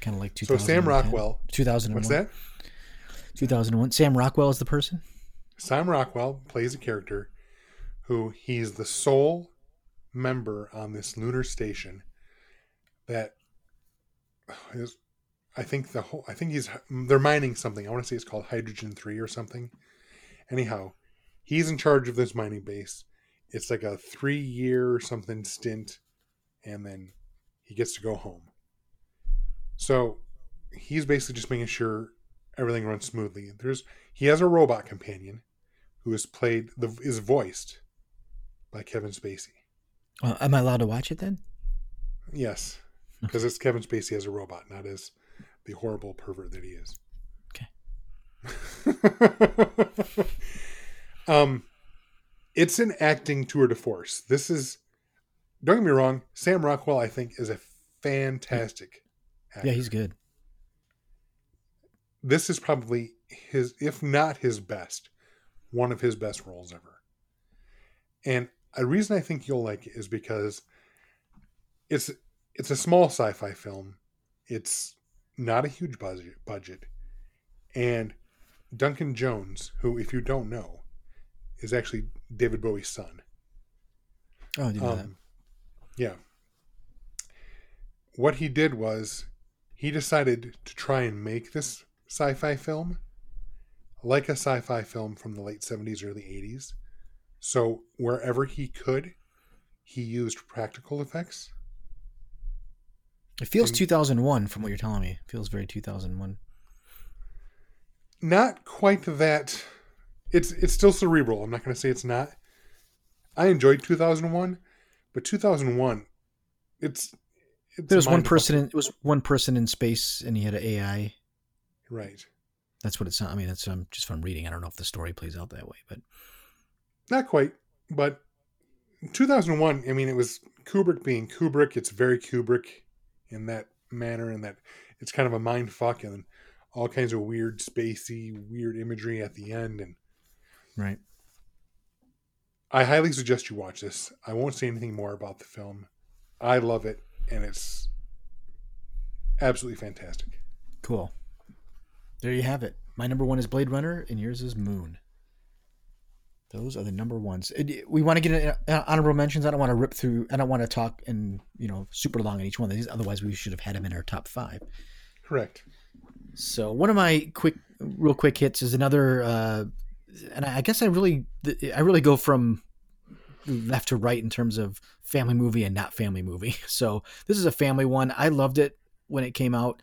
Kind of like So Sam Rockwell. 2001. What's that? 2001. Sam Rockwell is the person. Sam Rockwell plays a character who he's the sole member on this lunar station that is I think the whole I think he's they're mining something. I want to say it's called hydrogen 3 or something. Anyhow, he's in charge of this mining base. It's like a 3 year something stint and then he gets to go home. So, he's basically just making sure everything runs smoothly. There's he has a robot companion who is played the is voiced by Kevin Spacey. Uh, am I allowed to watch it then? Yes, because it's Kevin Spacey as a robot, not as the horrible pervert that he is. Okay. um, it's an acting tour de force. This is don't get me wrong. Sam Rockwell, I think, is a fantastic. Actor. Yeah, he's good. this is probably his if not his best one of his best roles ever. And a reason i think you'll like it is because it's it's a small sci-fi film. It's not a huge budget budget. And duncan jones who if you don't know is actually david bowie's son. Oh, I didn't know that. um, yeah. What he did was he decided to try and make this sci fi film like a sci fi film from the late 70s, early 80s. So wherever he could, he used practical effects. It feels mm. and- 2001 from what you're telling me. It feels very 2001. Not quite that. It's it's still cerebral. I'm not going to say it's not. I enjoyed 2001, but 2001, it's. it's There was one person. In, it was one person in space, and he had an AI Right. That's what it's. I mean, that's um, just from reading. I don't know if the story plays out that way, but Not quite, but 2001, I mean, it was Kubrick being Kubrick. It's very Kubrick in that manner, and that it's kind of a mind fuck and all kinds of weird, spacey, weird imagery at the end. And right. I highly suggest you watch this. I won't say anything more about the film. I love it, and it's absolutely fantastic. Cool. There you have it. My number one is Blade Runner, and yours is Moon. Those are the number ones. We want to get uh, honorable mentions. I don't want to rip through. I don't want to talk and you know super long on each one of these. Otherwise, we should have had them in our top five. Correct. So one of my quick, real quick hits is another, uh, and I guess I really, I really go from left to right in terms of family movie and not family movie. So this is a family one. I loved it when it came out.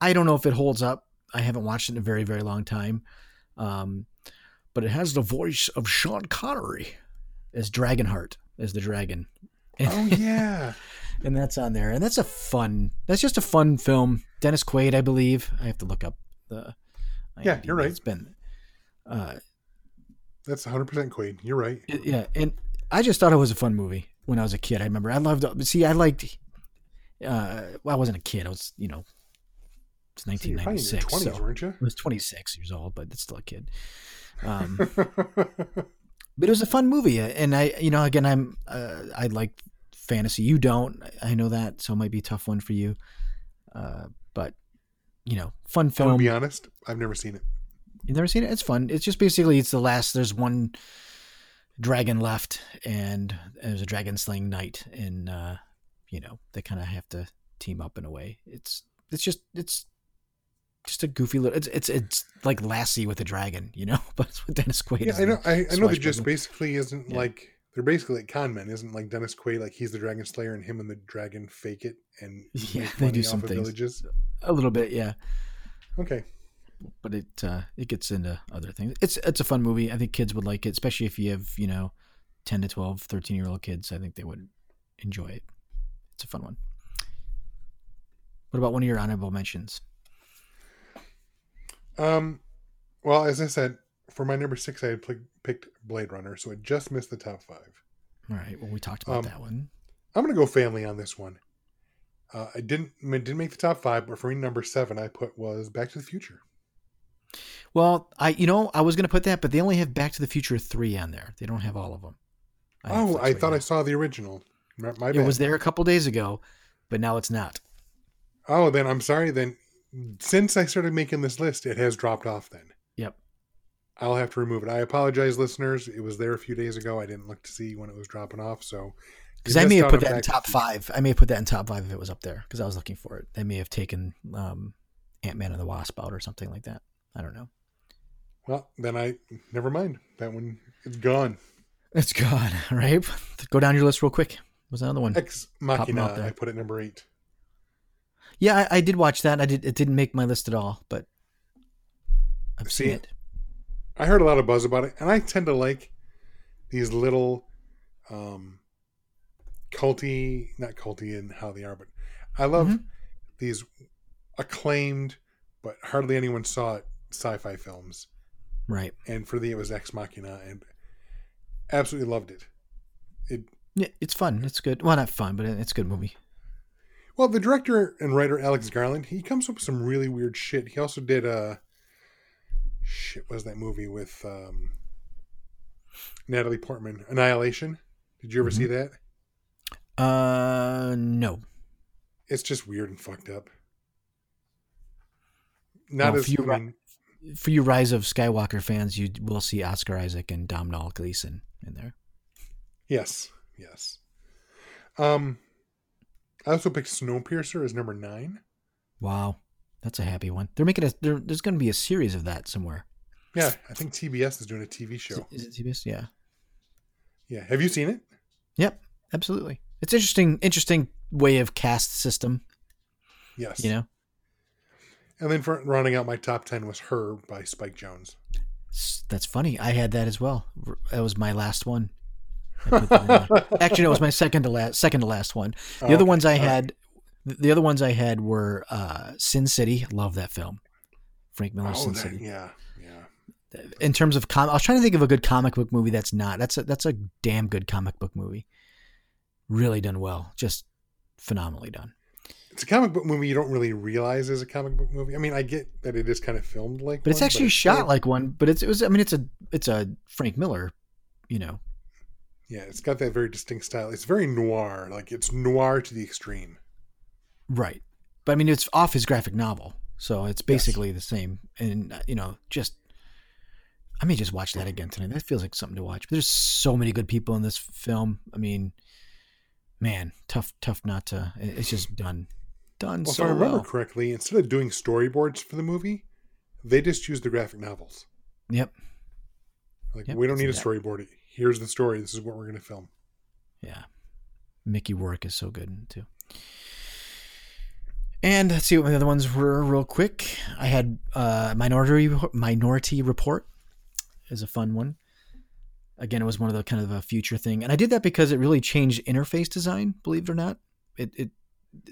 I don't know if it holds up. I haven't watched it in a very, very long time. Um, but it has the voice of Sean Connery as Dragonheart, as the dragon. Oh yeah. and that's on there. And that's a fun. That's just a fun film. Dennis Quaid, I believe. I have to look up the. Yeah, you're right. It's been. Uh, That's 100% Quaid. You're right. it- yeah, and I just thought it was a fun movie when I was a kid. I remember I loved. See, I liked. Uh, well, I wasn't a kid. I was, you know, it's So you're probably in your 1996. 20s, so weren't you? I was 26 years old, but it's still a kid. Um, but it was a fun movie, and I, you know, again, I'm, uh, I like fantasy. You don't, I know that, so it might be a tough one for you. Uh, but you know, fun film. gonna be honest. I've never seen it. You've never seen it? It's fun. It's just basically it's the last. There's one dragon left, and there's a dragon slaying knight, and uh, you know they kind of have to team up in a way. It's it's just it's just a goofy little. It's it's it's like Lassie with a dragon, you know, but it's with Dennis Quaid. Yeah, I know. I, I know swashbuckler. just basically isn't Yeah. like they're basically like con men. Isn't like Dennis Quaid like he's the dragon slayer and him and the dragon fake it and Yeah, they do some things. villages. a little bit, yeah. Okay, but it uh, it gets into other things. It's it's a fun movie. I think kids would like it, especially if you have, you know, 10 to 12, 13 year old kids. I think they would enjoy it. It's a fun one. What about one of your honorable mentions? Um, well, as I said, for my number six, I had pl- picked Blade Runner, so it just missed the top five. All right. Well, we talked about Um, that one. I'm gonna go family on this one. Uh, I didn't I didn't make the top five, but for me, number seven, I put was Back to the Future. Well, I you know I was going to put that, but they only have Back to the Future three on there. They don't have all of them. I don't know if oh, I thought I saw the original. My, my it bad. was there a couple days ago, but now it's not. Oh, then I'm sorry. Then since I started making this list, it has dropped off. Then Yep. I'll have to remove it. I apologize, listeners. It was there a few days ago. I didn't look to see when it was dropping off. So Because I may have put that in top five. I may have put that in top five if it was up there because I was looking for it. They may have taken um, Ant Man and the Wasp out or something like that. I don't know. Well, then I never mind. That one is gone. It's gone. Right. Go down your list real quick. What's another one? Ex Machina. I put it number eight. Yeah, I, I did watch that. I did. It didn't make my list at all, but I've See, seen it. I heard a lot of buzz about it, and I tend to like these little um culty, not culty in how they are, but I love Mhm. these acclaimed but hardly anyone saw it sci-fi films. Right. And for the it was Ex Machina, and absolutely loved it. It Yeah, it's fun. It's good. Well, not fun, but it's a good movie. Well, the director and writer Alex Garland, he comes up with some really weird shit. He also did a shit. What was that movie with um, Natalie Portman? Annihilation. Did you ever see that? Uh, no. It's just weird and fucked up. Not Well, as you I mean, For you Rise of Skywalker fans, you will see Oscar Isaac and Domhnall Gleeson in there. yes, yes. Um, I also picked Snowpiercer as number nine. Wow, that's a happy one. They're making a. There, there's going to be a series of that somewhere. Yeah, I think TBS is doing a TV show. is it TBS? Yeah. Yeah, have you seen it? Yep. Absolutely. It's interesting. Interesting way of cast system. Yes. You know. And then for rounding out my top ten was Her by Spike Jonze. That's funny. I had that as well. That was my last one. Actually, no, it was my second to last. Second to last one. The Oh, other okay. ones I All right. had, the other ones I had were uh, Sin City. Love that film. Frank Miller's Oh, Sin that, City. yeah, yeah. In terms of com, I was trying to think of a good comic book movie that's not. That's a that's a damn good comic book movie. Really done well, just phenomenally done. It's a comic book movie you don't really realize is a comic book movie. I mean, I get that it is kind of filmed like, But it's one, actually shot like one. But it's it was. I mean, it's a it's a Frank Miller, you know. Yeah, it's got that very distinct style. It's very noir, like it's noir to the extreme. Right. But I mean, it's off his graphic novel, so it's basically the same. And uh, you know, just I may just watch that again tonight. That feels like something to watch. But there's so many good people in this film. I mean, man, tough, tough not to. It's just done, done Well, so if I remember well. correctly, instead of doing storyboards for the movie, they just used the graphic novels. Yep. Like Yep, we don't need a storyboard. Here's the story. This is what we're going to film. Yeah. Mickey Rourke is so good too. And let's see what the other ones were real quick. I had uh, Minority Minority Report is a fun one. Again, it was one of the kind of a future thing, and I did that because it really changed interface design. Believe it or not, it it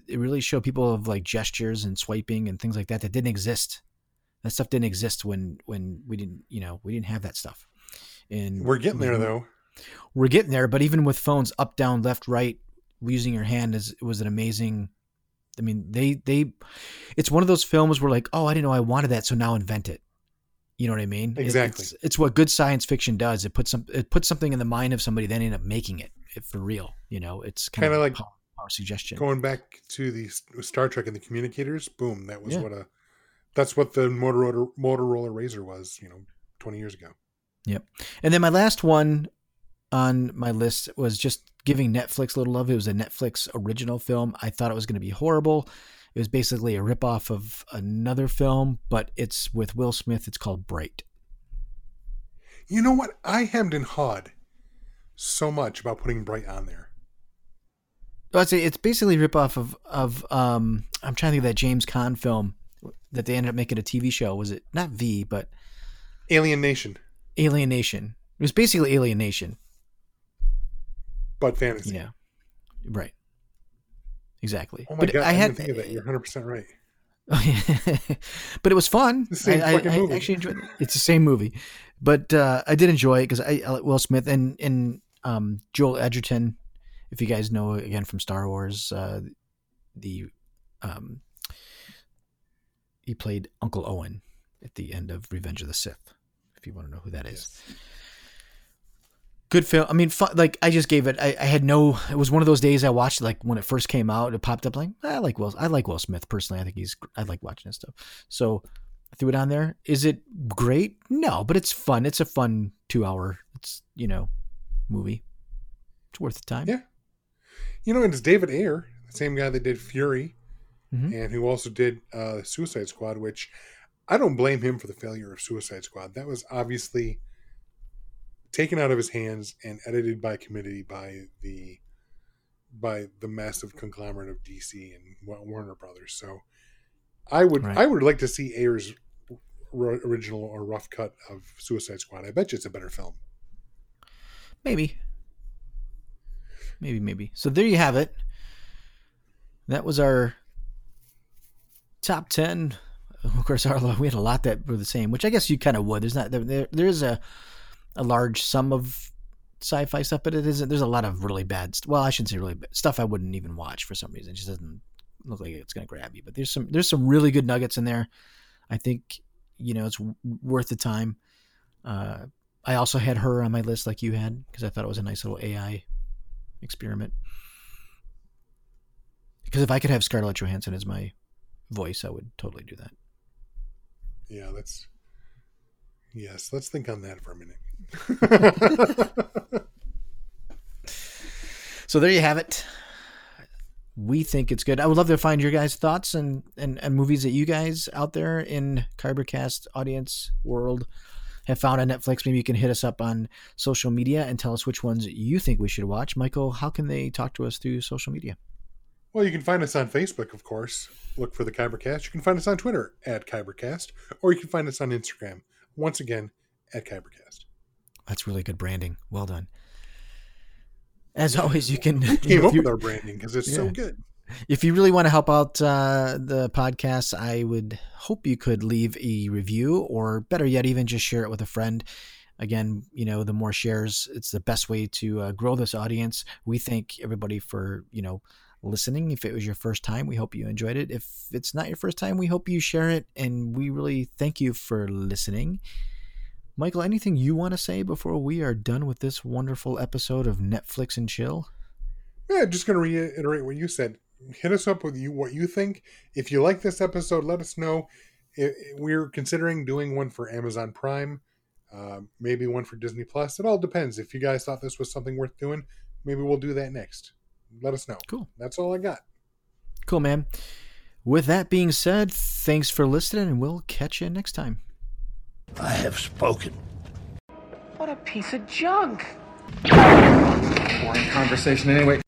it really showed people of like gestures and swiping and things like that that didn't exist. That stuff didn't exist when when we didn't you know we didn't have that stuff. And We're getting there mm-hmm. though. we're getting there but even with phones up down left right using your hand is was an amazing i mean they they it's one of those films where like oh i didn't know i wanted that so now invent it you know what i mean It- Exactly. it's, it's what good science fiction does it puts some it puts something in the mind of somebody then end up making it, it for real you know it's kind Kinda like power, power suggestion Going back to the Star Trek and the communicators, boom, that was Yeah. what a that's what the Motorola Motorola Razor was, you know, 20 years ago. And then my last one on my list was just giving Netflix a little love. It was a Netflix original film. I thought it was going to be horrible. It was basically a ripoff of another film, but it's with Will Smith. It's called Bright. You know what? I hemmed and hawed so much about putting Bright on there. Well, I'd say it's basically a ripoff of of um I'm trying to think of that James Caan film that they ended up making a TV show. Was it not V, but Alien Nation, Alien Nation? It was basically Alien Nation. But fantasy. Yeah. Right. Exactly. Oh my but god, I I, had think of that. You're 100 percent right. but it was fun. The same I, I- I movie. actually enjoyed it. It's the same movie, but uh, I did enjoy it because I, I Will Smith and and um, Joel Edgerton. If you guys know again from Star Wars, uh, the um, he played Uncle Owen at the end of Revenge of the Sith. If you want to know who that is. Good film. I mean, fun, like I just gave it. I, I had no. It was one of those days I watched like when it first came out. It popped up like I like Will. I like Will Smith personally. I think he's. I like watching his stuff. So I threw it on there. Is it great? No, but it's fun. It's a fun two hour. It's you know, movie. It's worth the time. Yeah. You know, and it's David Ayer, the same guy that did Fury, Mhm. and who also did uh, Suicide Squad, which I don't blame him for the failure of Suicide Squad. That was obviously taken out of his hands and edited by committee by the by the massive conglomerate of DC and Warner Brothers. So I would Right. I would like to see Ayer's original or rough cut of Suicide Squad. I bet you it's a better film. Maybe. Maybe, maybe. So there you have it. That was our top 10. Of course, our, we had a lot that were the same, which I guess you kind of would. There's not, there, there is a, a large sum of sci fi stuff, but it isn't, there's a lot of really bad, well, I shouldn't say really bad stuff I wouldn't even watch for some reason. It just doesn't look like it's going to grab you, but there's some, there's some really good nuggets in there. I think, you know, it's worth the time. Uh, I also had her on my list like you had because I thought it was a nice little AI experiment. Because if I could have Scarlett Johansson as my voice, I would totally do that. Yeah, let's. Yes, let's think on that for a minute. So there you have it. We think it's good. I would love to find your guys' thoughts and, and, and movies that you guys out there in Kybercast audience world have found on Netflix. Maybe you can hit us up on social media and tell us which ones you think we should watch. Michael, how can they talk to us through social media? Well, you can find us on Facebook, of course. Look for the Kybercast. You can find us on Twitter at Kybercast, or you can find us on Instagram. Once again, at Kybercast. That's really good branding. Well done. As always, you can Came if up you- with our branding because it's so good. if you really want to help out uh, the podcast, I would hope you could leave a review, or better yet, even just share it with a friend. Again, you know, the more shares, it's the best way to uh, grow this audience. We thank everybody for you know listening. If it was your first time, we hope you enjoyed it. If it's not your first time, we hope you share it, and we really thank you for listening. Michael, anything you want to say before we are done with this wonderful episode of Netflix and Chill? Yeah, just going to reiterate what you said. Hit us up with you what you think. If you like this episode, let us know. We're considering doing one for Amazon Prime, uh, maybe one for Disney Plus. It all depends. If you guys thought this was something worth doing, maybe we'll do that next. Let us know. Cool. That's all I got. Cool, man. With that being said, thanks for listening, and we'll catch you next time. I have spoken. What a piece of junk. Boring conversation anyway.